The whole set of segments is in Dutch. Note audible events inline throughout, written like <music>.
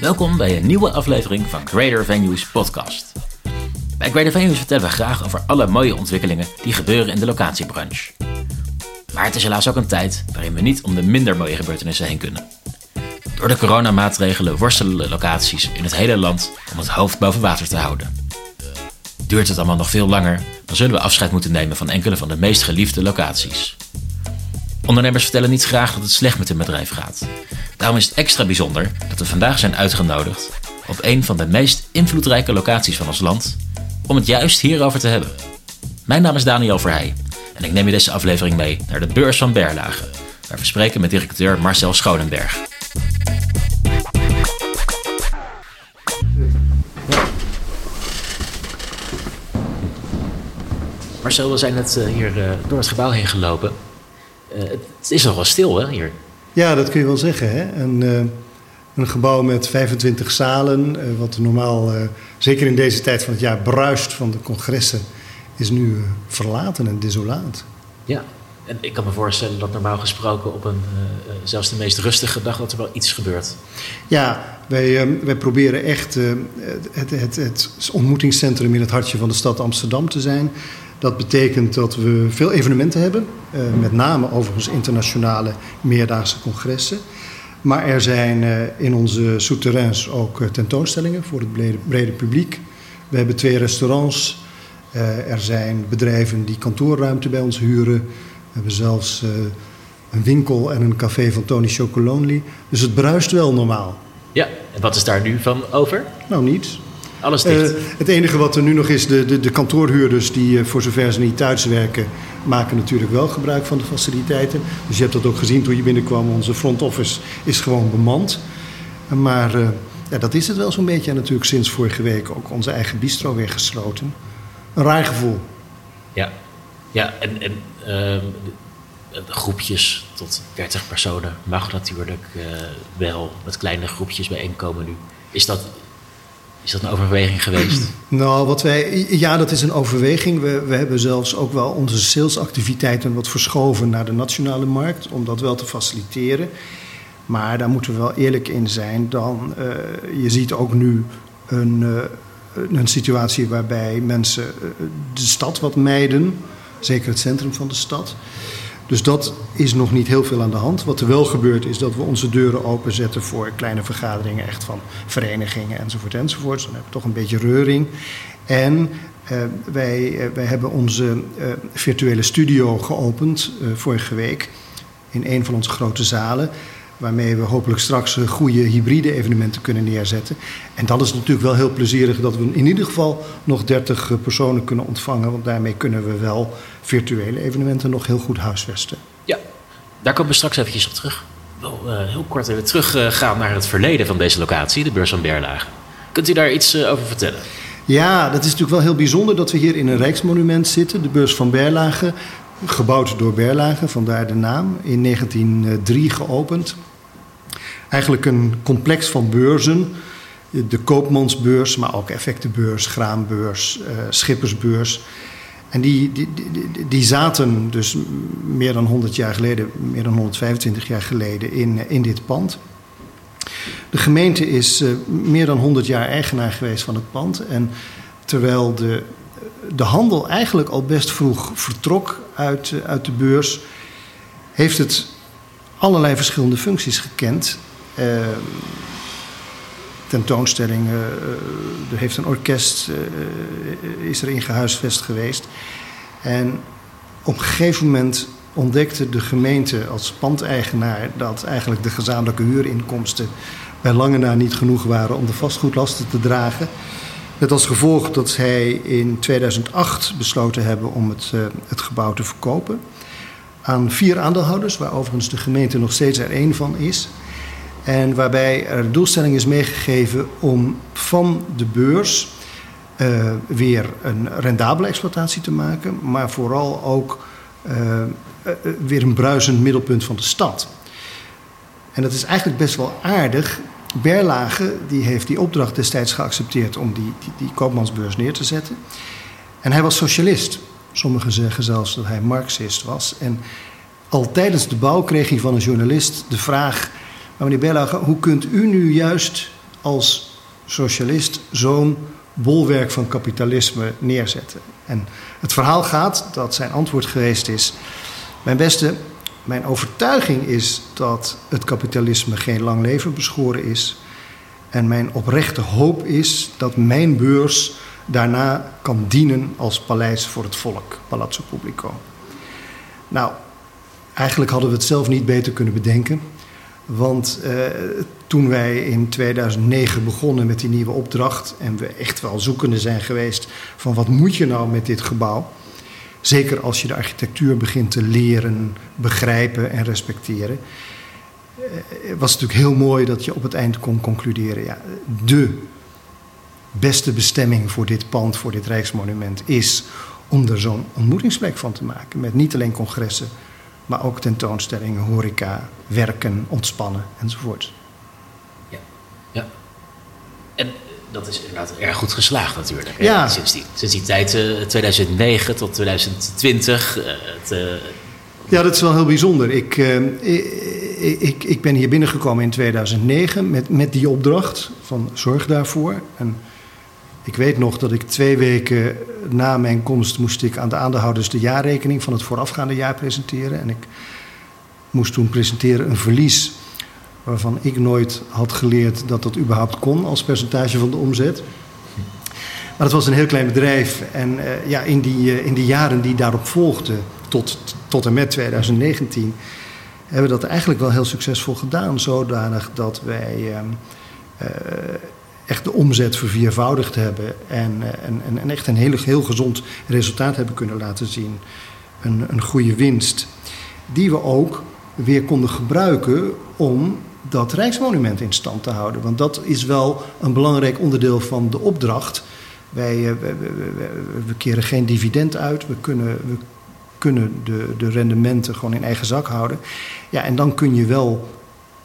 Welkom bij een nieuwe aflevering van Greater Venues podcast. Bij Greater Venues vertellen we graag over alle mooie ontwikkelingen die gebeuren in de locatiebranche. Maar het is helaas ook een tijd waarin we niet om de minder mooie gebeurtenissen heen kunnen. Door de coronamaatregelen worstelen locaties in het hele land om het hoofd boven water te houden. Duurt het allemaal nog veel langer, dan zullen we afscheid moeten nemen van enkele van de meest geliefde locaties. Ondernemers vertellen niet graag dat het slecht met hun bedrijf gaat. Daarom is het extra bijzonder dat we vandaag zijn uitgenodigd op een van de meest invloedrijke locaties van ons land om het juist hierover te hebben. Mijn naam is Daniel Verheij en ik neem je deze aflevering mee naar de beurs van Berlage, waar we spreken met directeur Marcel Schonenberg. Marcel, we zijn net eh, hier eh, door het gebouw heen gelopen. Eh, het is nog wel stil hè, hier. Ja, dat kun je wel zeggen. Hè? Een, uh, een gebouw met 25 zalen, uh, wat normaal, zeker in deze tijd van het jaar, bruist van de congressen, is nu verlaten en desolaat. Ja, en ik kan me voorstellen dat normaal gesproken op een zelfs de meest rustige dag dat er wel iets gebeurt. Ja, wij, wij proberen echt het, het, het ontmoetingscentrum in het hartje van de stad Amsterdam te zijn. Dat betekent dat we veel evenementen hebben, uh, met name overigens internationale meerdaagse congressen. Maar er zijn uh, in onze souterrains ook uh, tentoonstellingen voor het brede, brede, publiek. We hebben twee restaurants. er zijn bedrijven die kantoorruimte bij ons huren. We hebben zelfs een winkel en een café van Tony Chocolonely. Dus het bruist wel normaal. Ja, en wat is daar nu van over? Nou, niets. Alles dicht. Uh, het enige wat er nu nog is, de, de, de kantoorhuurders die uh, voor zover ze niet thuis werken, maken natuurlijk wel gebruik van de faciliteiten. Dus je hebt dat ook gezien toen je binnenkwam. Onze front office is gewoon bemand. Maar uh, ja, dat is het wel zo'n beetje. En natuurlijk sinds vorige week ook onze eigen bistro weer gesloten. Een raar gevoel. Ja, ja en, en ehm, groepjes tot 30 personen mag natuurlijk wel met kleine groepjes bijeenkomen nu. Is dat is dat een overweging geweest? <clears throat> Nou, wat wij, ja, dat is een overweging. We, we hebben zelfs ook wel onze salesactiviteiten wat verschoven naar de nationale markt, om dat wel te faciliteren. Maar daar moeten we wel eerlijk in zijn. Dan, uh, je ziet ook nu een, uh, een situatie waarbij mensen uh, de stad wat mijden, zeker het centrum van de stad. Dus dat is nog niet heel veel aan de hand. Wat er wel gebeurt is dat we onze deuren openzetten voor kleine vergaderingen, echt van verenigingen enzovoort enzovoort. Dan hebben we toch een beetje reuring. En uh, wij, uh, wij hebben onze uh, virtuele studio geopend vorige week in een van onze grote zalen. Waarmee we hopelijk straks goede hybride evenementen kunnen neerzetten. En dat is natuurlijk wel heel plezierig dat we in ieder geval nog 30 personen kunnen ontvangen. Want daarmee kunnen we wel virtuele evenementen nog heel goed huisvesten. Ja, daar komen we straks eventjes op terug. Wel uh, heel kort even teruggaan naar het verleden van deze locatie, de beurs van Berlage. Kunt u daar iets uh, over vertellen? Ja, dat is natuurlijk wel heel bijzonder dat we hier in een rijksmonument zitten, de beurs van Berlage. Gebouwd door Berlage, vandaar de naam. In 1903 geopend. Eigenlijk een complex van beurzen. De koopmansbeurs, maar ook effectenbeurs, graanbeurs, uh, schippersbeurs. En die, die, die, die, zaten dus meer dan 100 jaar geleden, meer dan 125 jaar geleden in, in dit pand. De gemeente is uh, meer dan 100 jaar eigenaar geweest van het pand. En terwijl de, de handel eigenlijk al best vroeg vertrok uit, uit de beurs, heeft het allerlei verschillende functies gekend. Uh, tentoonstellingen, er heeft een orkest, uh, is er in gehuisvest geweest. En op een gegeven moment ontdekte de gemeente als pandeigenaar dat eigenlijk de gezamenlijke huurinkomsten bij lange na niet genoeg waren om de vastgoedlasten te dragen. Met als gevolg dat zij in 2008 besloten hebben om het, het gebouw te verkopen aan vier aandeelhouders, waar overigens de gemeente nog steeds er één van is. En waarbij er doelstelling is meegegeven om van de beurs uh, weer een rendabele exploitatie te maken, maar vooral ook uh, uh, weer een bruisend middelpunt van de stad. En dat is eigenlijk best wel aardig. Berlage die heeft die opdracht destijds geaccepteerd om die, die, die koopmansbeurs neer te zetten. En hij was socialist. Sommigen zeggen zelfs dat hij Marxist was. En al tijdens de bouw kreeg hij van een journalist de vraag: maar meneer Berlage, hoe kunt u nu juist als socialist zo'n bolwerk van kapitalisme neerzetten? En het verhaal gaat dat zijn antwoord geweest is: Mijn beste, mijn overtuiging is dat het kapitalisme geen lang leven beschoren is. En mijn oprechte hoop is dat mijn beurs daarna kan dienen als paleis voor het volk, Palazzo Pubblico. Nou, eigenlijk hadden we het zelf niet beter kunnen bedenken. Want eh, toen wij in 2009 begonnen met die nieuwe opdracht en we echt wel zoekende zijn geweest van wat moet je nou met dit gebouw, zeker als je de architectuur begint te leren, begrijpen en respecteren, eh, was het natuurlijk heel mooi dat je op het eind kon concluderen, ja, de beste bestemming voor dit pand, voor dit Rijksmonument, is om er zo'n ontmoetingsplek van te maken. Met niet alleen congressen, maar ook tentoonstellingen, horeca, werken, ontspannen enzovoort. Ja, ja. En dat is inderdaad erg goed geslaagd natuurlijk. Ja. Sinds, die, sinds die tijd, uh, 2009 tot 2020. Uh, het, uh... Ja, dat is wel heel bijzonder. Ik, ik, ik, ik, ben hier binnengekomen in 2009 met, met die opdracht van zorg daarvoor. En ik weet nog dat ik twee weken na mijn komst moest ik aan de aandeelhouders de jaarrekening van het voorafgaande jaar presenteren. En ik moest toen presenteren een verlies waarvan ik nooit had geleerd dat dat überhaupt kon als percentage van de omzet. Maar het was een heel klein bedrijf. En uh, ja, in, die, uh, in die jaren die daarop volgden, tot, tot en met 2019, hebben we dat eigenlijk wel heel succesvol gedaan. Zodanig dat wij uh, echt de omzet verviervoudigd hebben. En, en, en echt een heel, heel gezond resultaat hebben kunnen laten zien. Een, een goede winst. Die we ook weer konden gebruiken om dat Rijksmonument in stand te houden. Want dat is wel een belangrijk onderdeel van de opdracht. Wij we, we, we, keren geen dividend uit. We kunnen, we kunnen de, de rendementen gewoon in eigen zak houden. Ja, en dan kun je wel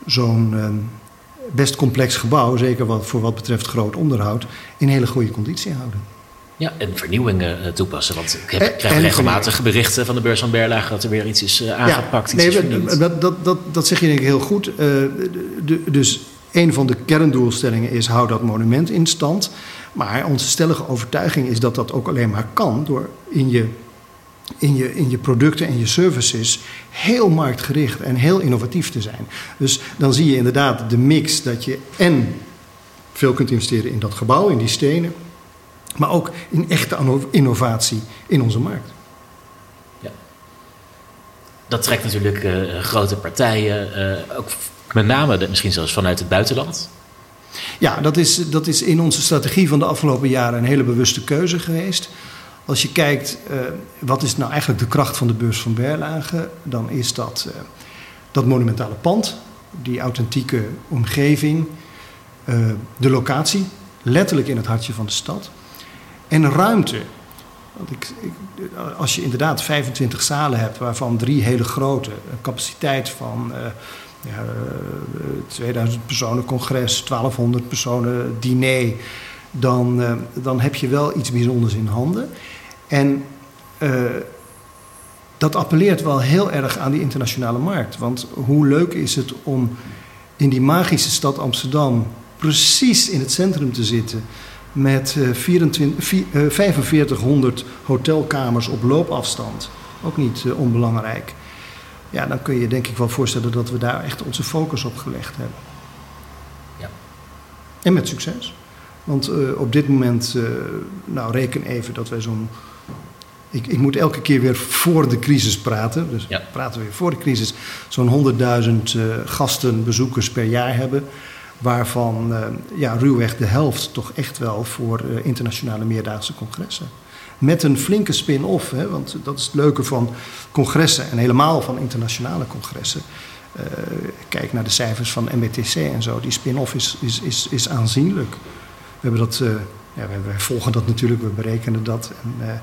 zo'n um, best complex gebouw, zeker wat, voor wat betreft groot onderhoud, in hele goede conditie houden. Ja, en vernieuwingen uh, toepassen. Want ik, heb, ik krijg regelmatig berichten van de beurs van Berlage dat er weer iets is uh, aangepakt. Ja, iets nee, is dat, dat, dat, dat zeg je denk ik heel goed. Uh, de, dus een van de kerndoelstellingen is: hou dat monument in stand. Maar onze stellige overtuiging is dat dat ook alleen maar kan door in je, in je, in je producten en je services heel marktgericht en heel innovatief te zijn. Dus dan zie je inderdaad de mix dat je en veel kunt investeren in dat gebouw, in die stenen maar ook in echte innovatie in onze markt. Ja. Dat trekt natuurlijk uh, grote partijen, uh, ook met name de, misschien zelfs vanuit het buitenland. Ja, dat is, dat is in onze strategie van de afgelopen jaren een hele bewuste keuze geweest. Als je kijkt, uh, wat is nou eigenlijk de kracht van de beurs van Berlage, dan is dat dat monumentale pand, die authentieke omgeving, de locatie, letterlijk in het hartje van de stad. En ruimte. Want ik, als je inderdaad 25 zalen hebt, waarvan drie hele grote, een capaciteit van ja, 2000 personen congres, 1200 personen diner, dan, dan heb je wel iets bijzonders in handen. En uh, dat appelleert wel heel erg aan die internationale markt. Want hoe leuk is het om in die magische stad Amsterdam precies in het centrum te zitten met 24, 4500 hotelkamers op loopafstand. Ook niet uh, onbelangrijk. Ja, dan kun je denk ik wel voorstellen dat we daar echt onze focus op gelegd hebben. Ja. En met succes. Want uh, op dit moment, uh, nou reken even dat wij zo'n. Ik, ik, moet elke keer weer voor de crisis praten. Dus ja. praten we weer voor de crisis. Zo'n 100.000 gasten, bezoekers per jaar hebben waarvan uh, ja, ruwweg de helft toch echt wel voor uh, internationale meerdaagse congressen. Met een flinke spin-off, hè, want dat is het leuke van congressen en helemaal van internationale congressen. Uh, kijk naar de cijfers van MBTC en zo, die spin-off is, is, is, is aanzienlijk. We hebben dat, ja, wij, wij, volgen dat natuurlijk, we berekenen dat. En,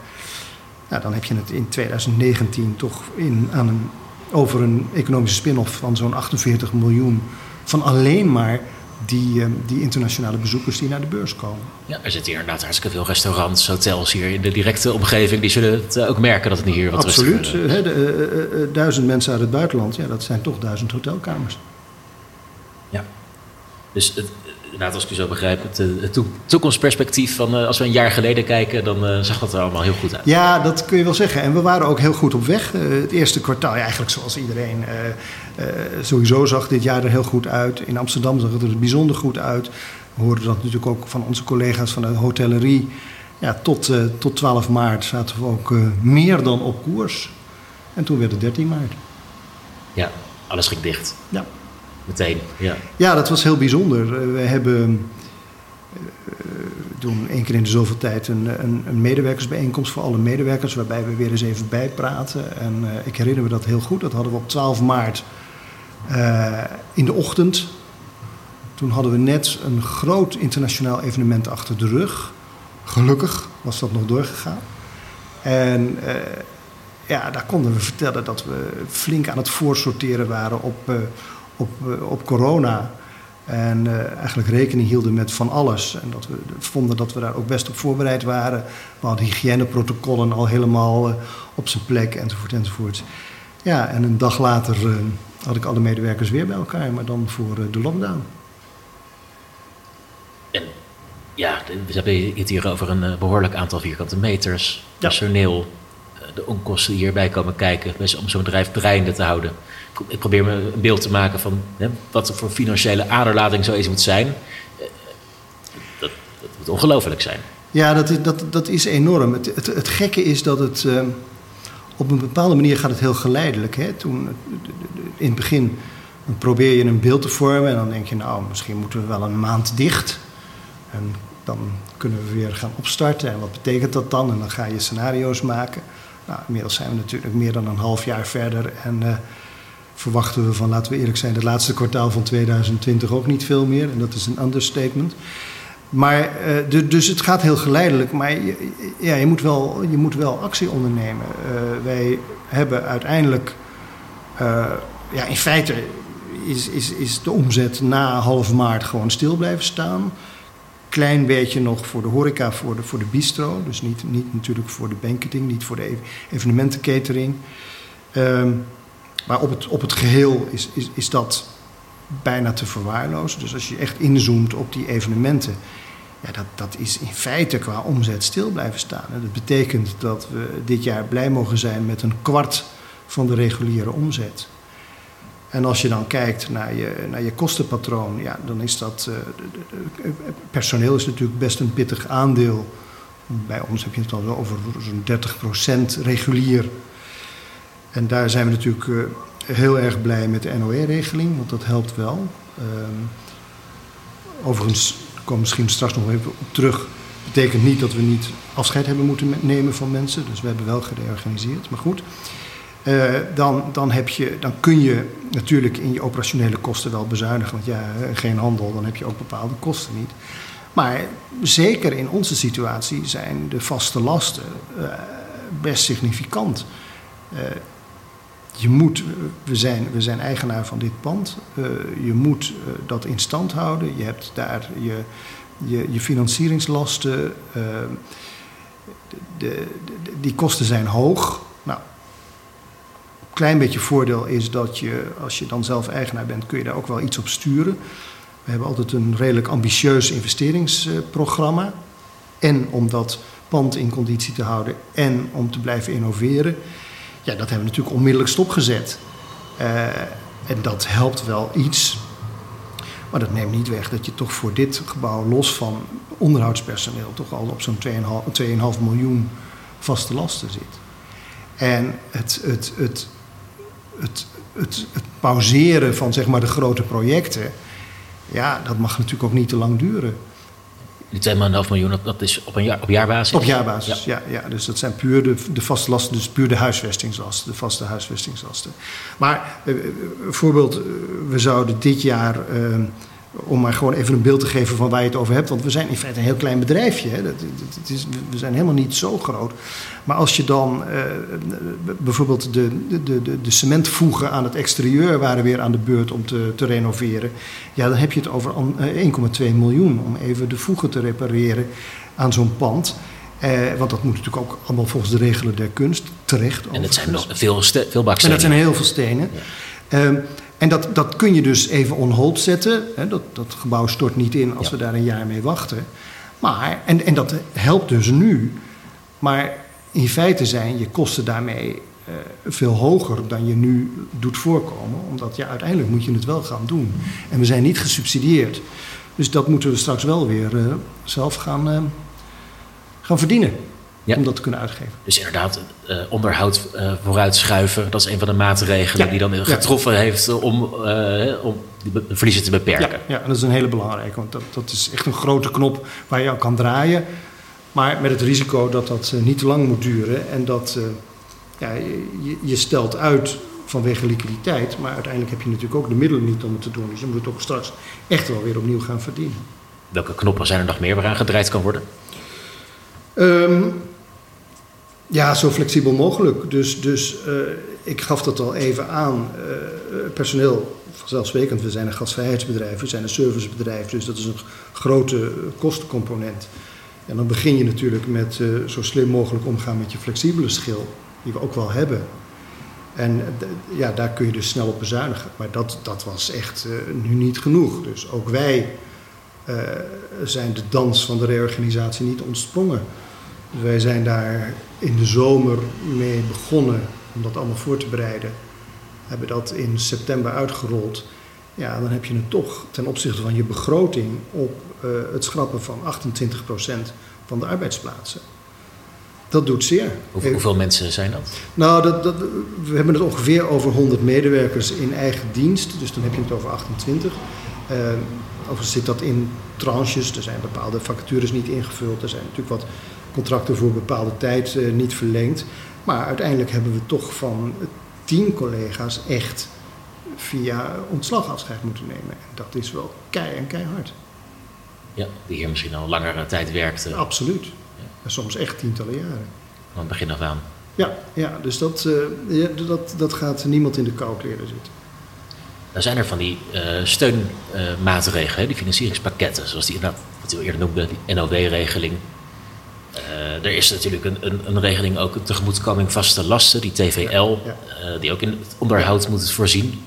nou, dan heb je het in 2019 toch in, aan een, over een economische spin-off van zo'n 48 miljoen van alleen maar die, die internationale bezoekers die naar de beurs komen. Ja, er zitten inderdaad hartstikke veel restaurants, hotels hier in de directe omgeving. Die zullen het ook merken dat het hier wat Absoluut. rustiger is. Absoluut. Uh, uh, duizend mensen uit het buitenland, ja, dat zijn toch duizend hotelkamers. Ja. Dus het, inderdaad, als ik je zo begrijp, het, het toekomstperspectief van als we een jaar geleden kijken, dan zag dat er allemaal heel goed uit. Ja, dat kun je wel zeggen. En we waren ook heel goed op weg. het eerste kwartaal, ja, eigenlijk zoals iedereen sowieso zag dit jaar er heel goed uit. In Amsterdam zag het er bijzonder goed uit. We hoorden dat natuurlijk ook van onze collega's van de hotellerie. Ja, tot, tot 12 maart zaten we ook meer dan op koers. En toen werd het 13 maart. Ja, alles ging dicht. Ja. Meteen, ja. Ja, dat was heel bijzonder. Uh, we hebben doen één keer in de zoveel tijd een, een, een, medewerkersbijeenkomst voor alle medewerkers, waarbij we weer eens even bijpraten. En ik herinner me dat heel goed. Dat hadden we op 12 maart in de ochtend. Toen hadden we net een groot internationaal evenement achter de rug. Gelukkig was dat nog doorgegaan. En ja, daar konden we vertellen dat we flink aan het voorsorteren waren op, op, uh, op corona. En eigenlijk rekening hielden met van alles. En dat we vonden dat we daar ook best op voorbereid waren. We hadden hygiëneprotocollen al helemaal op zijn plek enzovoort enzovoort. Ja, en een dag later had ik alle medewerkers weer bij elkaar, maar dan voor de lockdown. En ja, we hebben het hier over een eh, behoorlijk aantal vierkante meters, personeel, eh, de onkosten die hierbij komen kijken, om zo'n bedrijf draaiende te houden. Ik probeer me een beeld te maken van hè, wat er voor financiële aderlating zoiets moet zijn. Eh, dat, dat moet ongelooflijk zijn. Ja, dat is, dat, dat is enorm. Het, het, gekke is dat het op een bepaalde manier gaat het heel geleidelijk. Hè? Toen, in het begin probeer je een beeld te vormen en dan denk je, nou, misschien moeten we wel een maand dicht. En dan kunnen we weer gaan opstarten. En wat betekent dat dan? En dan ga je scenario's maken. Nou, inmiddels zijn we natuurlijk meer dan een half jaar verder. En verwachten we van, laten we eerlijk zijn, het laatste kwartaal van 2020 ook niet veel meer. En dat is een understatement. Maar, uh, dus het gaat heel geleidelijk. Maar ja, je, moet wel, je moet wel actie ondernemen. Uh, wij hebben uiteindelijk, ja, in feite is, is, is de omzet na half maart gewoon stil blijven staan klein beetje nog voor de horeca, voor de, voor de bistro. Dus niet, niet natuurlijk voor de banketing, niet voor de evenementencatering. Um, maar op het, op het geheel is, is, is dat bijna te verwaarlozen. Dus als je echt inzoomt op die evenementen, ja, dat, dat is in feite qua omzet stil blijven staan. Dat betekent dat we dit jaar blij mogen zijn met een kwart van de reguliere omzet. En als je dan kijkt naar je, naar je kostenpatroon, ja, dan is dat. Uh, personeel is natuurlijk best een pittig aandeel. Bij ons heb je het al over zo'n 30% regulier. En daar zijn we natuurlijk uh, heel erg blij met de NOE-regeling, want dat helpt wel. Uh, overigens, ik kom misschien straks nog even op terug. Betekent niet dat we niet afscheid hebben moeten nemen van mensen. Dus we hebben wel gereorganiseerd. Maar goed. Uh, dan, dan, heb je, dan kun je natuurlijk in je operationele kosten wel bezuinigen. Want ja, geen handel, dan heb je ook bepaalde kosten niet. Maar zeker in onze situatie zijn de vaste lasten uh, best significant. Je moet, we zijn, we zijn eigenaar van dit pand. je moet dat in stand houden. Je hebt daar je, je, je financieringslasten. De, die kosten zijn hoog klein beetje voordeel is dat je, als je dan zelf eigenaar bent, kun je daar ook wel iets op sturen. We hebben altijd een redelijk ambitieus investeringsprogramma. En om dat pand in conditie te houden en om te blijven innoveren. Ja, dat hebben we natuurlijk onmiddellijk stopgezet. Uh, en dat helpt wel iets. Maar dat neemt niet weg dat je toch voor dit gebouw, los van onderhoudspersoneel, toch al op zo'n 2,5 miljoen vaste lasten zit. En het, het, het het, het, het pauzeren van zeg maar, de grote projecten, ja, dat mag natuurlijk ook niet te lang duren. Die 2,5 miljoen, dat is op, een jaar, op jaarbasis? Op jaarbasis, ja. ja, Dus dat zijn puur de, de vaste lasten, dus puur de huisvestingslasten, de vaste huisvestingslasten. Maar bijvoorbeeld, we zouden dit jaar... Om maar gewoon even een beeld te geven van waar je het over hebt. Want we zijn in feite een heel klein bedrijfje. Hè. Dat, dat, is, we zijn helemaal niet zo groot. Maar als je dan uh, bijvoorbeeld de, de, de, de cementvoegen aan het exterieur waren weer aan de beurt om te, te renoveren. Ja, dan heb je het over 1,2 miljoen om even de voegen te repareren aan zo'n pand. Uh, want dat moet natuurlijk ook allemaal volgens de regelen der kunst terecht. En het zijn nog veel, veel bakstenen. En dat zijn heel veel stenen. Ja. Uh, En dat, dat kun je dus even on hold zetten. Hè? Dat, dat gebouw stort niet in als we daar een jaar mee wachten. Maar, en, en dat helpt dus nu. Maar in feite zijn je kosten daarmee uh, veel hoger dan je nu doet voorkomen. Omdat ja, uiteindelijk moet je het wel gaan doen. En we zijn niet gesubsidieerd. Dus dat moeten we straks wel weer uh, zelf gaan, uh, gaan verdienen. Ja. Om dat te kunnen uitgeven. Dus inderdaad, uh, onderhoud uh, vooruitschuiven, dat is een van de maatregelen ja. die dan getroffen ja. heeft om, uh, om de verliezen te beperken. Ja, dat is een hele belangrijke, want dat, dat is echt een grote knop waar je aan kan draaien. Maar met het risico dat dat niet te lang moet duren en dat ja, je, je stelt uit vanwege liquiditeit, maar uiteindelijk heb je natuurlijk ook de middelen niet om het te doen. Dus je moet het ook straks echt wel weer opnieuw gaan verdienen. Welke knoppen zijn er nog meer waaraan gedraaid kan worden? Um, ja, zo flexibel mogelijk. Dus, dus uh, ik gaf dat al even aan. Uh, personeel, vanzelfsprekend, we zijn een gastvrijheidsbedrijf, we zijn een servicebedrijf, dus dat is een grote kostencomponent. En dan begin je natuurlijk met zo slim mogelijk omgaan met je flexibele schil, die we ook wel hebben. En ja, daar kun je dus snel op bezuinigen. Maar dat, dat was echt nu niet genoeg. Dus ook wij zijn de dans van de reorganisatie niet ontsprongen. Wij zijn daar in de zomer mee begonnen om dat allemaal voor te bereiden. Hebben dat in september uitgerold. Ja, dan heb je het toch ten opzichte van je begroting op uh, het schrappen van 28% van de arbeidsplaatsen. Dat doet zeer. Hoeveel, hoeveel mensen zijn dat? Nou, dat, dat, we hebben het ongeveer over 100 medewerkers in eigen dienst. Dus dan heb je het over 28. Uh, overigens zit dat in tranches. Er zijn bepaalde vacatures niet ingevuld. Er zijn natuurlijk wat contracten voor bepaalde tijd uh, niet verlengd. Maar uiteindelijk hebben we toch van tien collega's echt via ontslag afscheid moeten nemen. En dat is wel kei en keihard. Ja, die hier misschien al langere tijd werkte. Absoluut. Ja. Soms echt tientallen jaren. Van het begin af aan. Ja, ja dus dat, uh, ja, dat, dat gaat niemand in de kou leren zitten. Dan zijn er van die uh, steunmaatregelen, die financieringspakketten, zoals die wat u eerder noemde, die NOW-regeling, er is natuurlijk een, een, een, regeling, ook een tegemoetkoming vaste lasten, die TVL. Uh, die ook in het onderhoud moet voorzien.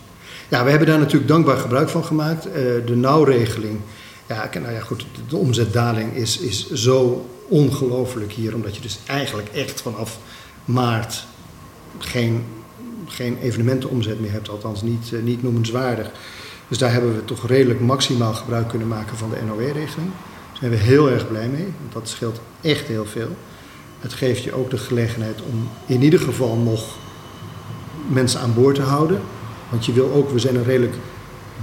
Ja, we hebben daar natuurlijk dankbaar gebruik van gemaakt. Uh, de nauwregeling, ja, nou ja, goed, de omzetdaling is, is zo ongelooflijk hier, omdat je dus eigenlijk echt vanaf maart geen, geen evenementenomzet meer hebt, althans niet, niet noemenswaardig. Dus daar hebben we toch redelijk maximaal gebruik kunnen maken van de NOW-regeling. Zijn we heel erg blij mee, want dat scheelt echt heel veel. Het geeft je ook de gelegenheid om in ieder geval nog mensen aan boord te houden. Want je wil ook, we zijn een redelijk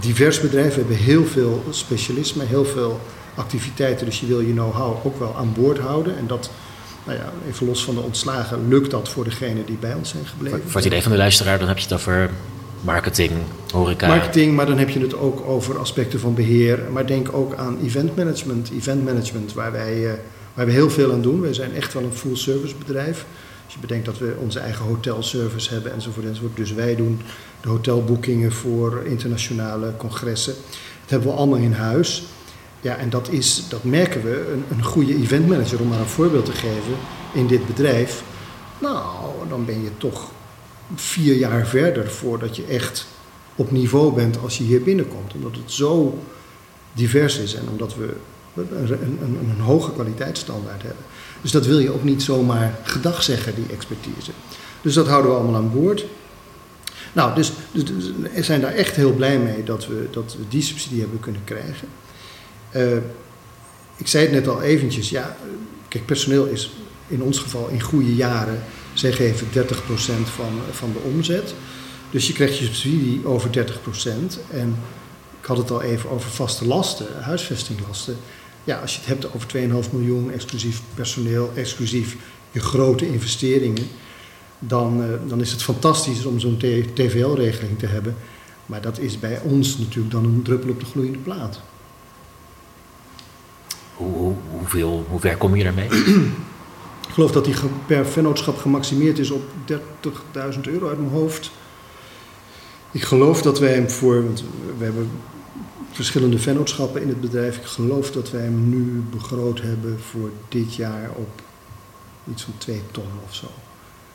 divers bedrijf, we hebben heel veel specialisme, heel veel activiteiten. Dus je wil je know-how ook wel aan boord houden. En dat, nou ja, even los van de ontslagen, lukt dat voor degenen die bij ons zijn gebleven. Voor, voor het idee van de luisteraar, dan heb je het over marketing, horeca. Marketing, maar dan heb je het ook over aspecten van beheer. Maar denk ook aan event management. Event management waar wij, uh, waar we heel veel aan doen. Wij zijn echt wel een full service bedrijf. Als je bedenkt dat we onze eigen hotelservice hebben enzovoort enzovoort. Dus wij doen de hotelboekingen voor internationale congressen. Dat hebben we allemaal in huis. Ja, en dat, is, dat merken we. Een, een goede eventmanager, om maar een voorbeeld te geven, in dit bedrijf. Nou, dan ben je toch vier jaar verder voordat je echt op niveau bent als je hier binnenkomt. Omdat het zo divers is en omdat we een, een, een, hoge kwaliteitsstandaard hebben. Dus dat wil je ook niet zomaar gedag zeggen, die expertise. Dus dat houden we allemaal aan boord. Nou, dus, dus, dus we zijn daar echt heel blij mee dat we, dat we die subsidie hebben kunnen krijgen. Uh, ik zei het net al eventjes, ja, kijk, personeel is in ons geval in goede jaren zij geven 30% van, van de omzet. Dus je krijgt je subsidie over 30%. En ik had het al even over vaste lasten, huisvestinglasten. Ja, als je het hebt over 2,5 miljoen, exclusief personeel, exclusief je grote investeringen, dan, uh, dan is het fantastisch om zo'n TVL-regeling te hebben. Maar dat is bij ons natuurlijk dan een druppel op de gloeiende plaat. Hoe, hoe, hoeveel, hoe ver kom je daarmee? <clears throat> Ik geloof dat die per vennootschap gemaximeerd is op 30.000 euro uit mijn hoofd. Ik geloof dat wij hem voor, want we hebben verschillende vennootschappen in het bedrijf. Ik geloof dat wij hem nu begroot hebben voor dit jaar op iets van 2 ton of zo.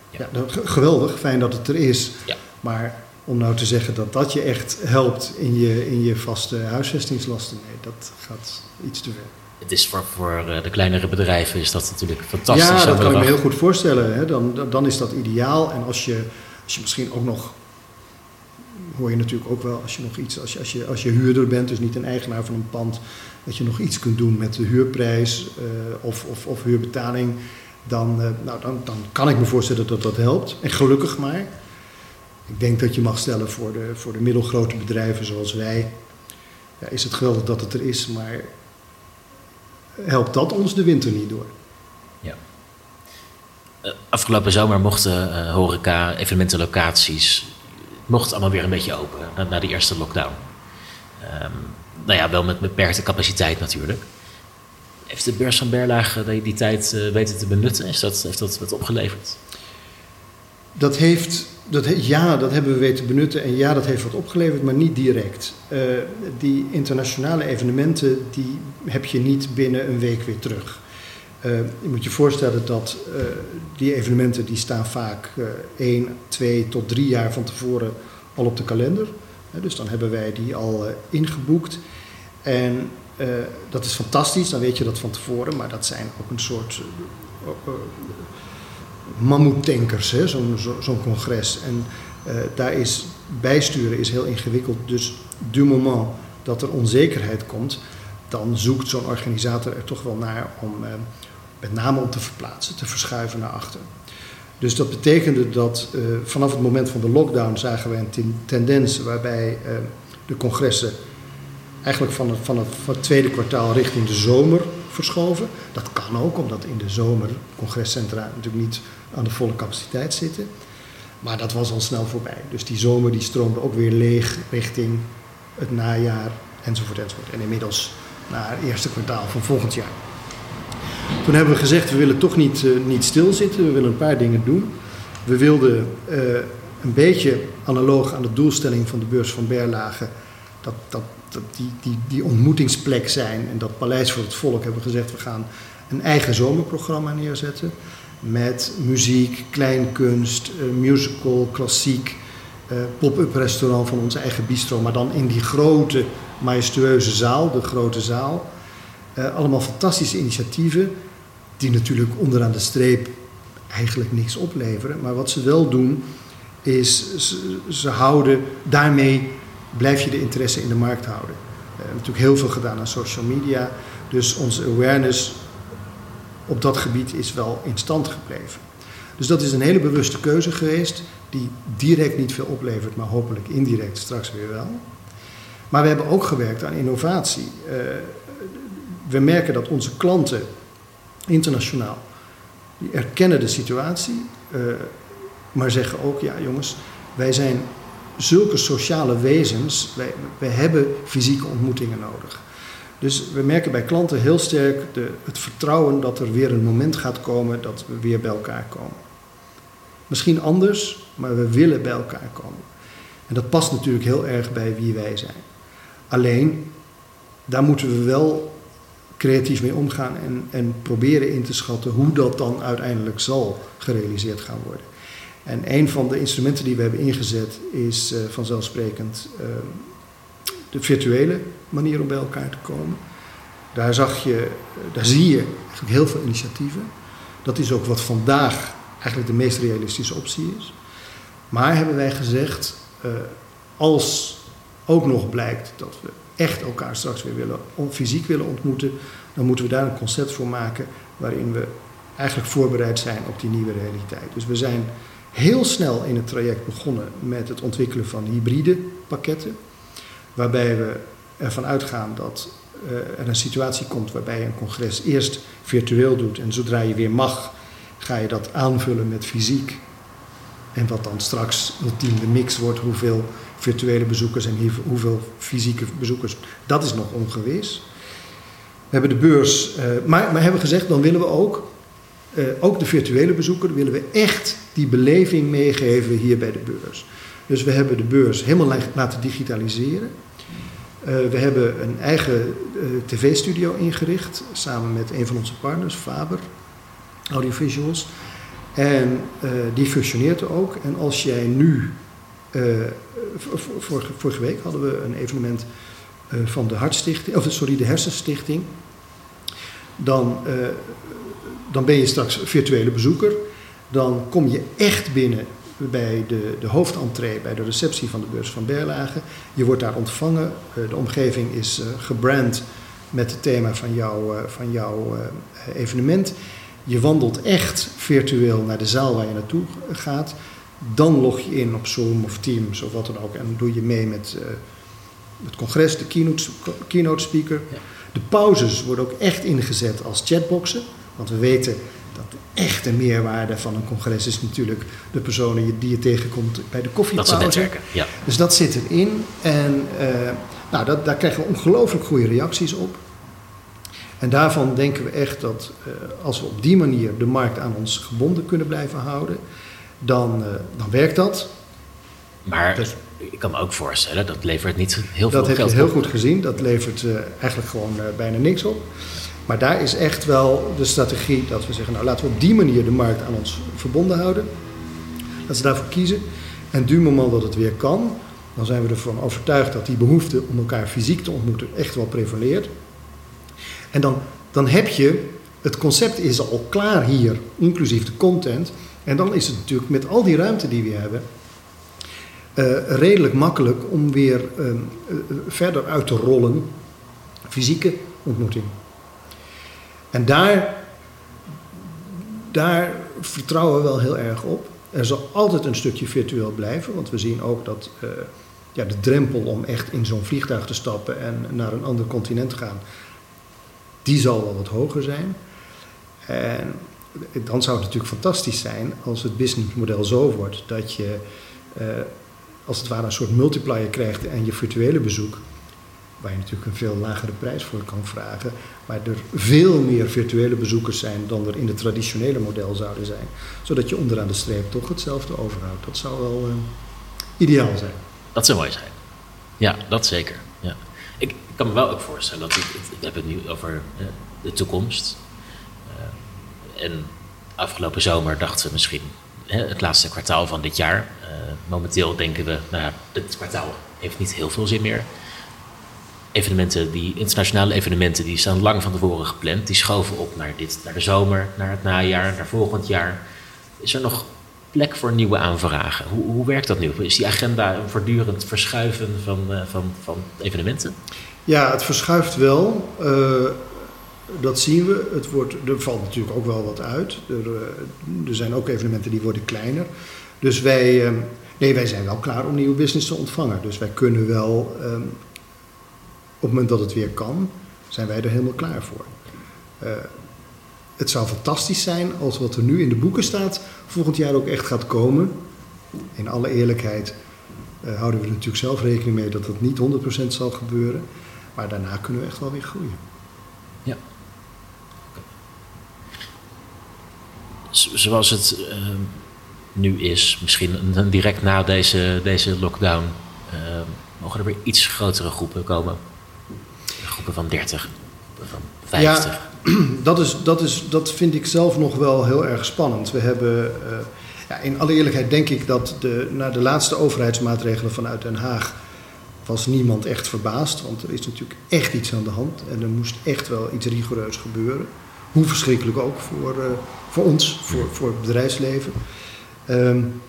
Ja, ja geweldig, fijn dat het er is. Ja. Maar om nou te zeggen dat dat je echt helpt in je, in je vaste huisvestingslasten, nee, dat gaat iets te ver. Het is voor, voor eh, de kleinere bedrijven is dat natuurlijk fantastisch. Ja, dat kan ik me heel goed voorstellen. Hè. Dan, dan is dat ideaal. En als je, als je misschien ook nog hoor je natuurlijk ook wel als je nog iets, als je, als je, als je huurder bent, dus niet een eigenaar van een pand, dat je nog iets kunt doen met de huurprijs uh, of, of, of huurbetaling, dan, uh, nou, dan, dan kan ik me voorstellen dat dat helpt. En gelukkig maar. Ik denk dat je mag stellen voor de, voor de middelgrote bedrijven zoals wij, ja, is het geweldig dat het er is, maar helpt dat ons de winter niet door. Ja. Uh, afgelopen zomer mochten horeca, evenementenlocaties mocht allemaal weer een beetje open na, na de eerste lockdown. Um, nou ja, wel met beperkte capaciteit natuurlijk. Heeft de beurs van Berlage die, die tijd uh, weten te benutten? Is dat, heeft dat wat opgeleverd? Dat heeft, dat, ja, dat hebben we weten benutten en ja, dat heeft wat opgeleverd, maar niet direct. Uh, die internationale evenementen, die heb je niet binnen een week weer terug. Uh, je moet je voorstellen dat uh, die evenementen die staan vaak uh, één, twee tot drie jaar van tevoren al op de kalender. dus dan hebben wij die al ingeboekt. En dat is fantastisch, dan weet je dat van tevoren, maar dat zijn ook een soort mammoetankers, zo'n zo, congres. En daar is bijsturen is heel ingewikkeld. Dus du moment dat er onzekerheid komt, dan zoekt zo'n organisator er toch wel naar om met name om te verplaatsen, te verschuiven naar achter. Dus dat betekende dat uh, vanaf het moment van de lockdown zagen we een tendens waarbij de congressen eigenlijk van van, het, van het tweede kwartaal richting de zomer verschoven. Dat kan ook, omdat in de zomer congrescentra natuurlijk niet aan de volle capaciteit zitten. Maar dat was al snel voorbij. Dus die zomer die stroomde ook weer leeg richting het najaar enzovoort enzovoort. En inmiddels naar het eerste kwartaal van volgend jaar. Toen hebben we gezegd, we willen toch niet, uh, niet stilzitten, we willen een paar dingen doen. We wilden uh, een beetje analoog aan de doelstelling van de beurs van Berlage, dat, dat, dat die, die, die ontmoetingsplek zijn en dat Paleis voor het Volk hebben gezegd, we gaan een eigen zomerprogramma neerzetten. Met muziek, kleinkunst, uh, musical, klassiek, pop-up restaurant van onze eigen bistro, maar dan in die grote, majestueuze zaal, de grote zaal. Uh, allemaal fantastische initiatieven, die natuurlijk onderaan de streep eigenlijk niks opleveren. Maar wat ze wel doen, is ze, ze houden, daarmee blijf je de interesse in de markt houden. We hebben natuurlijk heel veel gedaan aan social media, dus onze awareness op dat gebied is wel in stand gebleven. Dus dat is een hele bewuste keuze geweest, die direct niet veel oplevert, maar hopelijk indirect straks weer wel. Maar we hebben ook gewerkt aan innovatie. Uh, we merken dat onze klanten internationaal, die erkennen de situatie, uh, maar zeggen ook, ja jongens, wij zijn zulke sociale wezens, wij, hebben fysieke ontmoetingen nodig. Dus we merken bij klanten heel sterk de, het vertrouwen dat er weer een moment gaat komen dat we weer bij elkaar komen. Misschien anders, maar we willen bij elkaar komen. En dat past natuurlijk heel erg bij wie wij zijn. Alleen, daar moeten we wel creatief mee omgaan en, en proberen in te schatten hoe dat dan uiteindelijk zal gerealiseerd gaan worden. En een van de instrumenten die we hebben ingezet is uh, vanzelfsprekend uh, de virtuele manier om bij elkaar te komen. Daar, zag je, daar zie je eigenlijk heel veel initiatieven. Dat is ook wat vandaag eigenlijk de meest realistische optie is. Maar hebben wij gezegd, als ook nog blijkt dat we echt elkaar straks weer willen, fysiek willen ontmoeten, dan moeten we daar een concept voor maken waarin we eigenlijk voorbereid zijn op die nieuwe realiteit. Dus we zijn heel snel in het traject begonnen met het ontwikkelen van hybride pakketten, waarbij we ervan uitgaan dat uh, er een situatie komt waarbij je een congres eerst virtueel doet en zodra je weer mag, ga je dat aanvullen met fysiek. En wat dan straks ultiem de mix wordt, hoeveel virtuele bezoekers en hoeveel fysieke bezoekers, dat is nog ongewis. We hebben de beurs, uh, maar, maar hebben gezegd, dan willen we ook, uh, ook de virtuele bezoeker, willen we echt die beleving meegeven hier bij de beurs. Dus we hebben de beurs helemaal laten digitaliseren. Uh, we hebben een eigen tv-studio ingericht, samen met een van onze partners, Faber Audiovisuals. En die functioneert er ook. En als jij nu vorige, vorige, week hadden we een evenement van de Hartstichting, of sorry, de Hersenstichting. Dan, dan ben je straks virtuele bezoeker. Dan kom je echt binnen bij de, de hoofdentree, bij de receptie van de beurs van Berlage. Je wordt daar ontvangen. de omgeving is gebrand met het thema van, jou, van jouw evenement. Je wandelt echt virtueel naar de zaal waar je naartoe gaat. Dan log je in op Zoom of Teams of wat dan ook. En doe je mee met het congres, de keynote, keynote speaker. De pauzes worden ook echt ingezet als chatboxen. Want we weten dat de echte meerwaarde van een congres is natuurlijk de personen die je tegenkomt bij de koffiepauze. Dat netwerken, ja. Dus dat zit erin. En uh, nou, dat, daar krijgen we ongelooflijk goede reacties op. En daarvan denken we echt dat uh, als we op die manier de markt aan ons gebonden kunnen blijven houden, dan, uh, dan werkt dat. Maar ik kan me ook voorstellen, dat levert niet heel veel dat geld op. Dat heb je heel goed gezien, dat levert uh, eigenlijk gewoon bijna niks op. Maar daar is echt wel de strategie dat we zeggen, nou laten we op die manier de markt aan ons verbonden houden. Dat ze daarvoor kiezen. En du moment dat het weer kan, dan zijn we ervan overtuigd dat die behoefte om elkaar fysiek te ontmoeten echt wel prevaleert. En dan, dan heb je, het concept is al klaar hier, inclusief de content. En dan is het natuurlijk met al die ruimte die we hebben, uh, redelijk makkelijk om weer uh, uh, verder uit te rollen fysieke ontmoeting. En daar, daar vertrouwen we wel heel erg op. Er zal altijd een stukje virtueel blijven, want we zien ook dat ja, de drempel om echt in zo'n vliegtuig te stappen en naar een ander continent te gaan, die zal wel wat hoger zijn. En dan zou het natuurlijk fantastisch zijn als het businessmodel zo wordt dat je uh, als het ware een soort multiplier krijgt en je virtuele bezoek, waar je natuurlijk een veel lagere prijs voor kan vragen, maar er veel meer virtuele bezoekers zijn dan er in het traditionele model zouden zijn, zodat je onderaan de streep toch hetzelfde overhoudt. Dat zou wel uh, ideaal zijn. Dat zou mooi zijn. Ja, dat zeker. Ja. Ik kan me wel ook voorstellen dat ik, het nu over uh, de toekomst. Uh, en afgelopen zomer dachten we misschien het laatste kwartaal van dit jaar. Momenteel denken we, nou ja, dit kwartaal heeft niet heel veel zin meer. Evenementen, die internationale evenementen, die staan lang van tevoren gepland. Die schoven op naar, dit, naar de zomer, naar het najaar, naar volgend jaar. Is er nog plek voor nieuwe aanvragen? Hoe, hoe werkt dat nu? Is die agenda een voortdurend verschuiven van, uh, van, van evenementen? Ja, het verschuift wel. Uh, dat zien we. Het wordt, er valt natuurlijk ook wel wat uit. Er, uh, er zijn ook evenementen die worden kleiner. Dus wij, nee, wij zijn wel klaar om nieuwe business te ontvangen. Dus wij kunnen wel, op het moment dat het weer kan, zijn wij er helemaal klaar voor. het zou fantastisch zijn als wat er nu in de boeken staat volgend jaar ook echt gaat komen. In alle eerlijkheid uh, houden we er natuurlijk zelf rekening mee dat dat niet 100% zal gebeuren. Maar daarna kunnen we echt wel weer groeien. Ja. Zoals het uh, nu is, misschien direct na deze, deze lockdown, uh, mogen er weer iets grotere groepen komen. Groepen van 30, van 50. Ja, <clears throat> dat, is, dat, is, dat vind ik zelf nog wel heel erg spannend. We hebben, uh, ja, in alle eerlijkheid denk ik dat de, na de laatste overheidsmaatregelen vanuit Den Haag was niemand echt verbaasd. Want er is natuurlijk echt iets aan de hand en er moest echt wel iets rigoureus gebeuren. Hoe verschrikkelijk ook voor, uh, voor ons, voor, voor het bedrijfsleven. Um,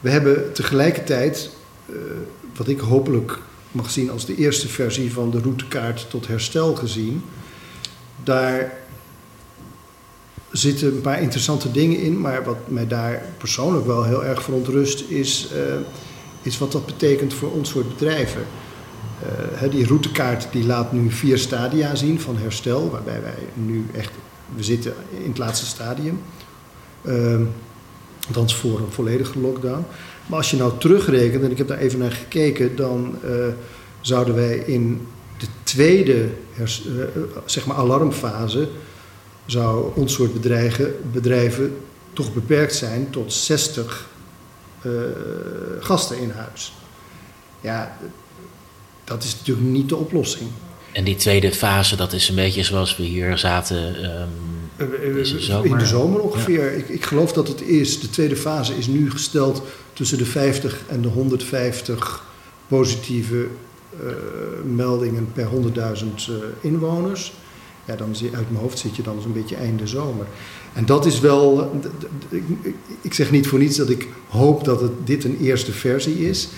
we hebben tegelijkertijd, uh, wat ik hopelijk mag zien als de eerste versie van de routekaart tot herstel gezien. Daar zitten een paar interessante dingen in, maar wat mij daar persoonlijk wel heel erg verontrust is, uh, is wat dat betekent voor ons soort bedrijven. Uh, die routekaart die laat nu vier stadia zien van herstel, waarbij wij nu echt, we zitten in het laatste stadium. Uh, althans voor een volledige lockdown. Maar als je nou terugrekent, en ik heb daar even naar gekeken, dan uh, zouden wij in de tweede zeg maar alarmfase zou ons soort bedrijven, bedrijven toch beperkt zijn tot 60 uh, gasten in huis. Ja, dat is natuurlijk niet de oplossing. En die tweede fase, dat is een beetje zoals we hier zaten zomer? In de zomer ongeveer. Ik, ik, geloof dat het is. De tweede fase is nu gesteld tussen de 50 en de 150 positieve meldingen per 100.000 inwoners. Ja, dan zie, uit mijn hoofd zit je dan een beetje einde zomer. En dat is wel. Ik zeg niet voor niets dat ik hoop dat het, dit een eerste versie is.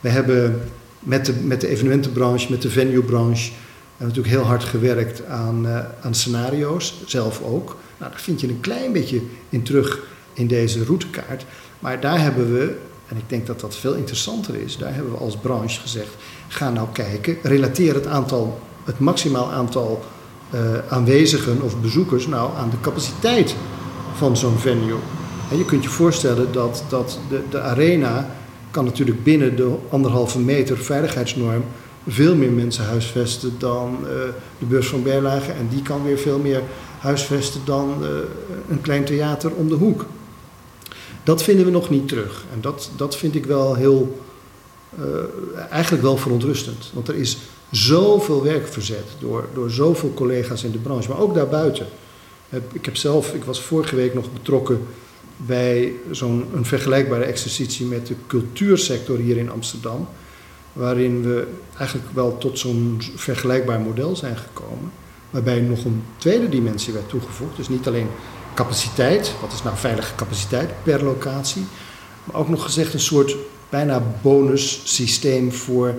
We hebben met de, met de evenementenbranche, met de venuebranche, natuurlijk heel hard gewerkt aan, uh, aan scenario's, zelf ook. Nou, daar vind je een klein beetje in terug in deze routekaart. Maar daar hebben we, en ik denk dat dat veel interessanter is, daar hebben we als branche gezegd: ga nou kijken, relateer het aantal, het maximaal aantal uh, aanwezigen of bezoekers nou aan de capaciteit van zo'n venue. En je kunt je voorstellen dat, dat de, de arena kan natuurlijk binnen de anderhalve meter veiligheidsnorm veel meer mensen huisvesten dan uh, de beurs van Berlage. En die kan weer veel meer huisvesten dan uh, een klein theater om de hoek. Dat vinden we nog niet terug. En dat, dat vind ik wel heel, uh, eigenlijk wel verontrustend. Want er is zoveel werk verzet door, door zoveel collega's in de branche, maar ook daarbuiten. Ik heb zelf, ik was vorige week nog betrokken bij zo'n vergelijkbare exercitie met de cultuursector hier in Amsterdam, waarin we eigenlijk wel tot zo'n vergelijkbaar model zijn gekomen, waarbij nog een tweede dimensie werd toegevoegd. Dus niet alleen capaciteit, wat is nou veilige capaciteit per locatie, maar ook nog gezegd een soort bijna bonussysteem voor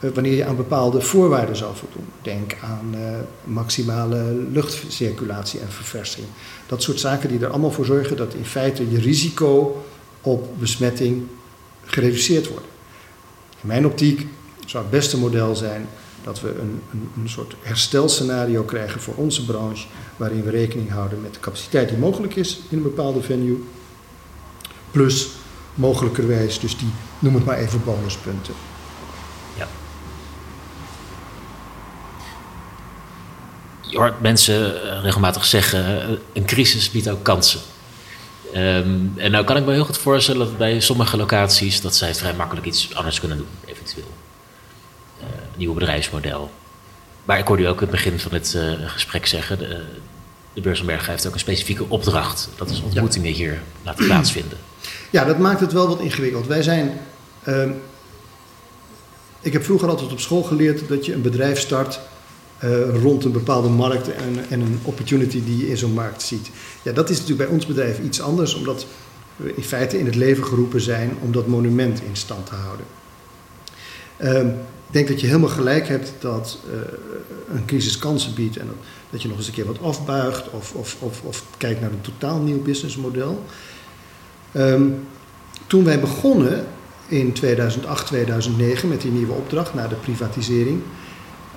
eh, wanneer je aan bepaalde voorwaarden zou voldoen. Denk aan uh, maximale luchtcirculatie en verversing. Dat soort zaken die er allemaal voor zorgen dat in feite je risico op besmetting gereduceerd wordt. In mijn optiek zou het beste model zijn dat we een, een, een soort herstelscenario krijgen voor onze branche, waarin we rekening houden met de capaciteit die mogelijk is in een bepaalde venue, plus mogelijkerwijs dus die, noem het maar even, bonuspunten. je hoort mensen eh, regelmatig zeggen: eh, een crisis biedt ook kansen. Um, en nou kan ik me heel goed voorstellen dat bij sommige locaties dat zij vrij makkelijk iets anders kunnen doen, eventueel. Uh, nieuw bedrijfsmodel. Maar ik hoorde u ook in het begin van het uh, gesprek zeggen: de, de Beursenberg heeft ook een specifieke opdracht. Dat is ontmoetingen hier laten plaatsvinden. <clears throat> Ja, dat maakt het wel wat ingewikkeld. Wij zijn. Uh, ik heb vroeger altijd op school geleerd dat je een bedrijf start uh, rond een bepaalde markt en, en, een opportunity die je in zo'n markt ziet. Ja, dat is natuurlijk bij ons bedrijf iets anders, omdat we in feite in het leven geroepen zijn om dat monument in stand te houden. Uh, ik denk dat je helemaal gelijk hebt dat uh, een crisis kansen biedt en dat, dat, je nog eens een keer wat afbuigt of, of, of, of kijkt naar een totaal nieuw businessmodel. Um, toen wij begonnen in 2008, 2009 met die nieuwe opdracht na de privatisering,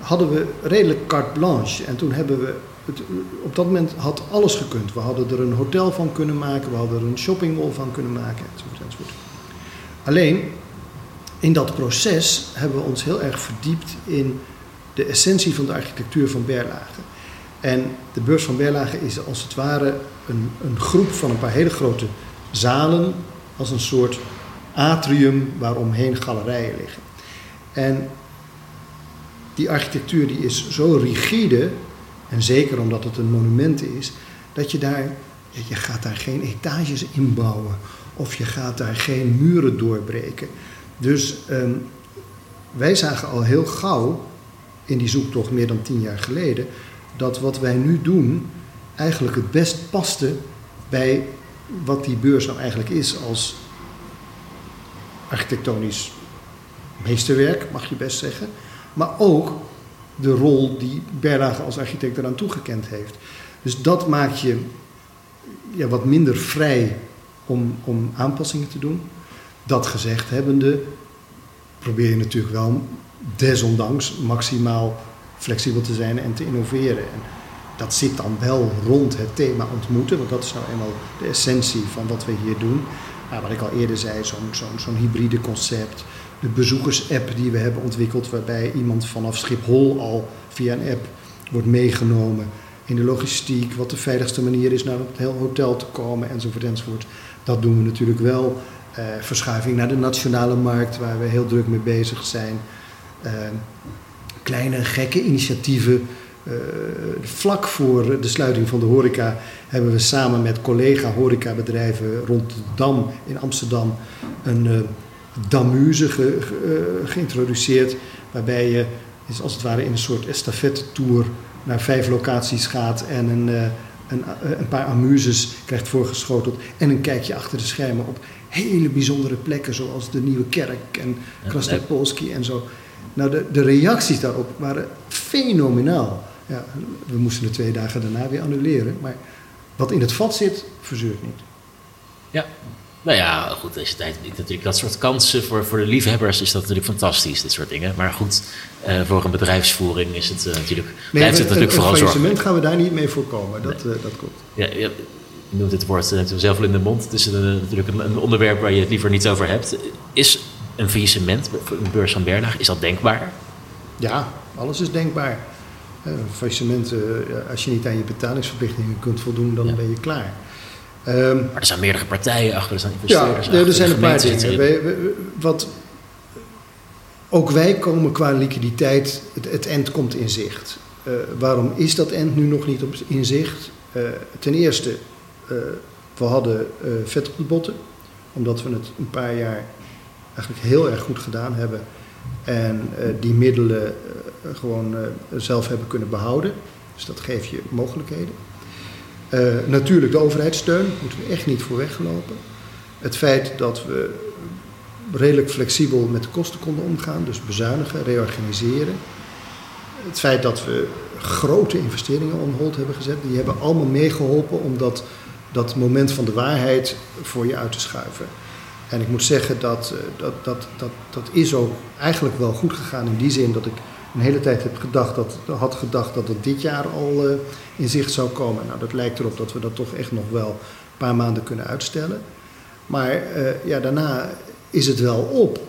hadden we redelijk carte blanche. En toen hebben we, het, op dat moment had alles gekund. We hadden er een hotel van kunnen maken, we hadden er een shoppingmall van kunnen maken, enzovoort, enzovoort. Alleen, in dat proces hebben we ons heel erg verdiept in de essentie van de architectuur van Berlage. En de beurs van Berlage is als het ware een, een groep van een paar hele grote zalen, als een soort atrium waaromheen galerijen liggen. En die architectuur die is zo rigide, en zeker omdat het een monument is, dat je daar, je gaat daar geen etages inbouwen of je gaat daar geen muren doorbreken. Dus um, wij zagen al heel gauw in die zoektocht meer dan tien jaar geleden dat wat wij nu doen eigenlijk het best paste bij wat die beurs nou eigenlijk is als architectonisch meesterwerk, mag je best zeggen maar ook de rol die Berlage als architect eraan toegekend heeft. Dus dat maakt je ja, wat minder vrij om, om aanpassingen te doen. Dat gezegd hebbende, probeer je natuurlijk wel desondanks maximaal flexibel te zijn en te innoveren. En dat zit dan wel rond het thema ontmoeten, want dat is nou eenmaal de essentie van wat we hier doen. Maar wat ik al eerder zei, zo'n zo'n hybride concept, de bezoekersapp die we hebben ontwikkeld, waarbij iemand vanaf Schiphol al via een app wordt meegenomen in de logistiek, wat de veiligste manier is naar het hotel te komen enzovoort enzovoort. Dat doen we natuurlijk wel. Uh, verschuiving naar de nationale markt, waar we heel druk mee bezig zijn. Uh, kleine gekke initiatieven vlak voor de sluiting van de horeca hebben we samen met collega horecabedrijven rond Dam in Amsterdam een uh, damuse ge, geïntroduceerd. Waarbij je is als het ware in een soort estafette tour naar vijf locaties gaat en een, een, een paar amuses krijgt voorgeschoteld. En een kijkje achter de schermen op hele bijzondere plekken zoals de Nieuwe Kerk en Krasnopolski en zo. Nou, de, de reacties daarop waren fenomenaal. Ja, we moesten de twee dagen daarna weer annuleren. Maar wat in het vat zit, verzuurt niet. Ja, nou ja, goed, deze tijd natuurlijk dat soort kansen voor, voor de liefhebbers is dat natuurlijk fantastisch, dit soort dingen. Maar goed, uh, voor een bedrijfsvoering is het uh, natuurlijk, nee, blijft het natuurlijk vooral zorgen. Een gaan we daar niet mee voorkomen, dat, nee. uh, dat klopt. Ja, je noemt het woord zelf al in de mond. Het is een, natuurlijk een, een, onderwerp waar je het liever niet over hebt. Is een faillissement, een beurs van Bernag, is dat denkbaar? Ja, alles is denkbaar. Een faillissement, als je niet aan je betalingsverplichtingen kunt voldoen, dan ja. ben je klaar. Um, maar er zijn meerdere partijen achter, er zijn investeerders ja, er zijn een paar dingen. wat, ook wij komen qua liquiditeit, het, het end komt in zicht. Uh, waarom is dat end nu nog niet op, in zicht? Uh, ten eerste, uh, we hadden vet op de botten, omdat we het een paar jaar eigenlijk heel erg goed gedaan hebben. En die middelen gewoon zelf hebben kunnen behouden. Dus dat geeft je mogelijkheden. Uh, natuurlijk de overheidssteun, moeten we echt niet voor weglopen. Het feit dat we redelijk flexibel met de kosten konden omgaan, dus bezuinigen, reorganiseren. Het feit dat we grote investeringen on hold hebben gezet, die hebben allemaal meegeholpen om dat, dat moment van de waarheid voor je uit te schuiven. En ik moet zeggen dat, eh, dat, dat, dat, dat is ook eigenlijk wel goed gegaan in die zin dat ik een hele tijd heb gedacht dat, had gedacht dat het dit jaar al uh, in zicht zou komen. Nou, dat lijkt erop dat we dat toch echt nog wel een paar maanden kunnen uitstellen. Maar uh, ja, daarna is het wel op.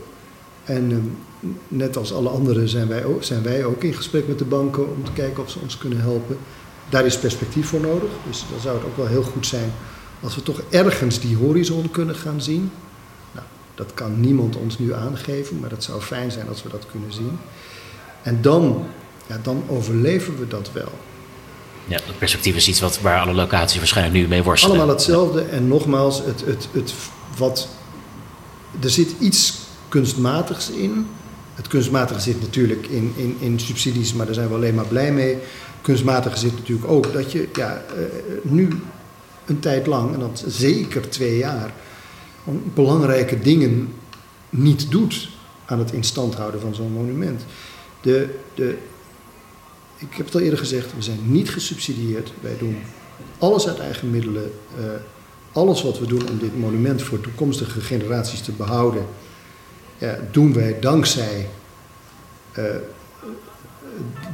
En uh, net als alle anderen zijn wij, ook, zijn wij ook in gesprek met de banken om te kijken of ze ons kunnen helpen. Daar is perspectief voor nodig. Dus dan zou het ook wel heel goed zijn als we toch ergens die horizon kunnen gaan zien. Nou, dat kan niemand ons nu aangeven, maar dat zou fijn zijn als we dat kunnen zien. En dan, ja, dan overleven we dat wel. Ja, dat perspectief is iets wat, waar alle locaties waarschijnlijk nu mee worstelen. Allemaal hetzelfde. En nogmaals, het, het, het, wat, er zit iets kunstmatigs in. Het kunstmatige zit natuurlijk in, in, in subsidies, maar daar zijn we alleen maar blij mee. Kunstmatige zit natuurlijk ook dat je ja, uh, nu een tijd lang, en dat zeker twee jaar, belangrijke dingen niet doet aan het instand houden van zo'n monument. De, de, ik heb het al eerder gezegd, we zijn niet gesubsidieerd. Wij doen alles uit eigen middelen. Uh, alles wat we doen om dit monument voor toekomstige generaties te behouden, doen wij dankzij uh,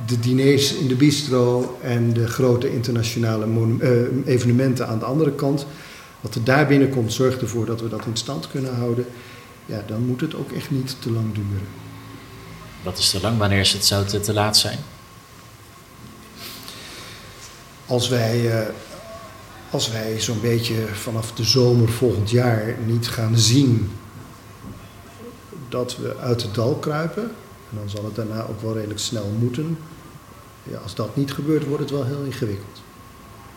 de diners in de bistro en de grote internationale uh, evenementen aan de andere kant. Wat er daar binnenkomt, zorgt ervoor dat we dat in stand kunnen houden. Ja, dan moet het ook echt niet te lang duren. Wat is te lang? Wanneer is het, zou het te laat zijn? Als wij, uh, als wij zo'n beetje vanaf de zomer volgend jaar niet gaan zien dat we uit het dal kruipen, en dan zal het daarna ook wel redelijk snel moeten. Ja, als dat niet gebeurt, wordt het wel heel ingewikkeld.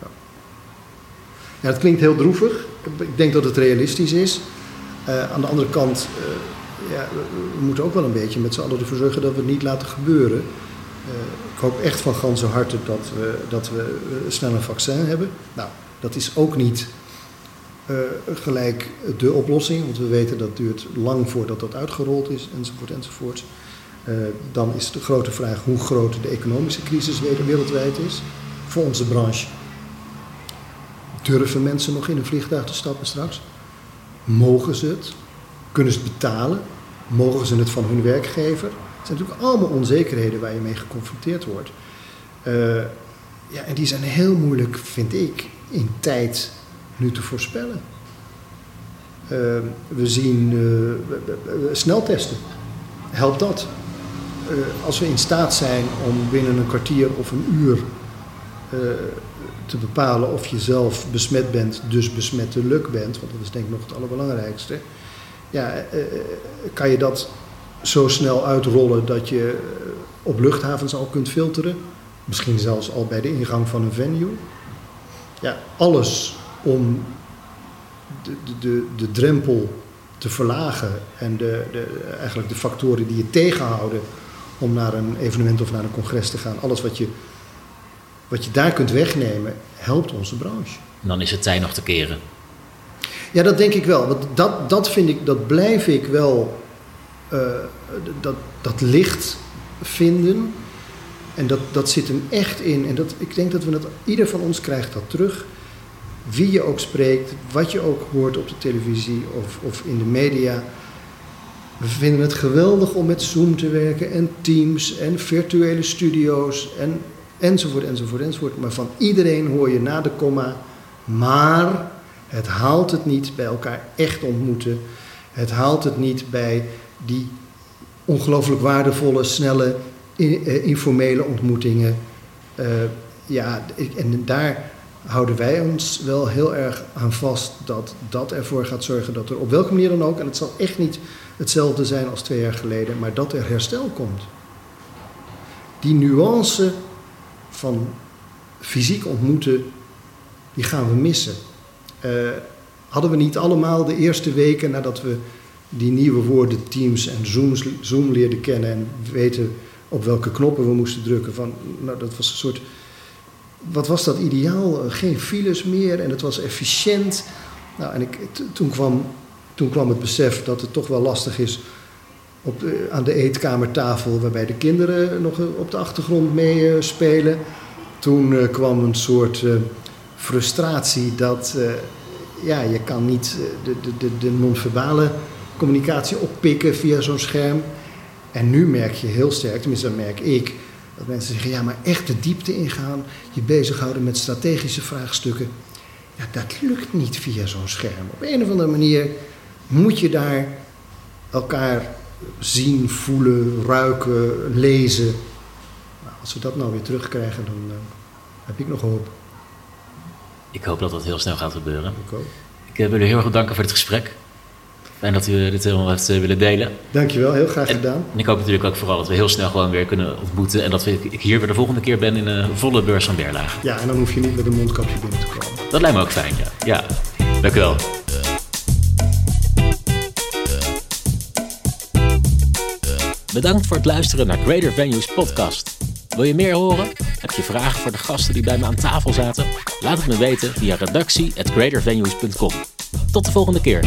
Ja. het klinkt heel droevig. Ik denk dat het realistisch is. Uh, aan de andere kant, uh, ja, we moeten ook wel een beetje met z'n allen ervoor zorgen dat we het niet laten gebeuren. Uh, ik hoop echt van ganse harte dat we, dat we uh, snel een vaccin hebben. Nou, dat is ook niet uh, gelijk de oplossing, want we weten dat duurt lang voordat dat uitgerold is, enzovoort, enzovoort. dan is de grote vraag hoe groot de economische crisis wereldwijd is voor onze branche. Durven mensen nog in een vliegtuig te stappen straks? Mogen ze het? Kunnen ze het betalen? Mogen ze het van hun werkgever? Het zijn natuurlijk allemaal onzekerheden waar je mee geconfronteerd wordt. Uh, ja, en die zijn heel moeilijk, vind ik, in tijd nu te voorspellen. Uh, we zien uh, sneltesten. Helpt dat? als we in staat zijn om binnen een kwartier of een uur te bepalen of je zelf besmet bent, dus besmettelijk bent, want dat is denk ik nog het allerbelangrijkste ja, eh, kan je dat zo snel uitrollen dat je eh, op luchthavens al kunt filteren. Misschien zelfs al bij de ingang van een venue. Ja, alles om de, de, de, de drempel te verlagen en de, de, eigenlijk de factoren die je tegenhouden om naar een evenement of naar een congres te gaan. Alles wat je, wat je daar kunt wegnemen, helpt onze branche. En dan is het tijd nog te keren. Ja, dat denk ik wel. Want dat, dat vind ik, dat blijf ik wel, uh, dat, dat licht vinden. En dat, dat zit hem echt in. En dat, ik denk dat we dat, ieder van ons krijgt dat terug. Wie je ook spreekt, wat je ook hoort op de televisie of, of in de media. We vinden het geweldig om met Zoom te werken en Teams en virtuele studio's en, enzovoort, enzovoort, enzovoort. Maar van iedereen hoor je na de komma, maar het haalt het niet bij elkaar echt ontmoeten. Het haalt het niet bij die ongelooflijk waardevolle, snelle, eh, informele ontmoetingen. Uh, ja, en daar houden wij ons wel heel erg aan vast dat dat ervoor gaat zorgen dat er op welke manier dan ook, en het zal echt niet hetzelfde zijn als twee jaar geleden, maar dat er herstel komt. Die nuance van fysiek ontmoeten, die gaan we missen. Uh, hadden we niet allemaal de eerste weken nadat we die nieuwe woorden Teams en Zooms, Zoom leerden kennen en weten op welke knoppen we moesten drukken, van, nou, dat was een soort wat was dat ideaal? Geen files meer en het was efficiënt. Nou, en ik, toen, kwam, toen kwam het besef dat het toch wel lastig is op aan de eetkamertafel, waarbij de kinderen nog op de achtergrond meespelen. toen kwam een soort frustratie dat uh, ja, je kan niet de, de, de, de non-verbale communicatie oppikken via zo'n scherm. En nu merk je heel sterk, tenminste dat merk ik, dat mensen zeggen, ja, maar echt de diepte ingaan, je bezighouden met strategische vraagstukken. Ja, dat lukt niet via zo'n scherm. Op een of andere manier moet je daar elkaar zien, voelen, ruiken, lezen. Nou, als we dat nou weer terugkrijgen, dan uh, heb ik nog hoop. Ik hoop dat dat heel snel gaat gebeuren. Ik. Ik wil u heel erg bedanken voor het gesprek. Fijn dat u dit helemaal heeft eh, willen delen. Dankjewel, heel graag en, gedaan. En ik hoop natuurlijk ook vooral dat we heel snel gewoon weer kunnen ontmoeten. En dat we, ik hier weer de volgende keer ben in een volle beurs van Berlage. Ja, en dan hoef je niet met een mondkapje binnen te komen. Dat lijkt me ook fijn, ja. ja. Dank u wel. Bedankt voor het luisteren naar Greater Venues podcast. Wil je meer horen? Heb je vragen voor de gasten die bij me aan tafel zaten? Laat het me weten via redactie@greatervenues.com. Tot de volgende keer.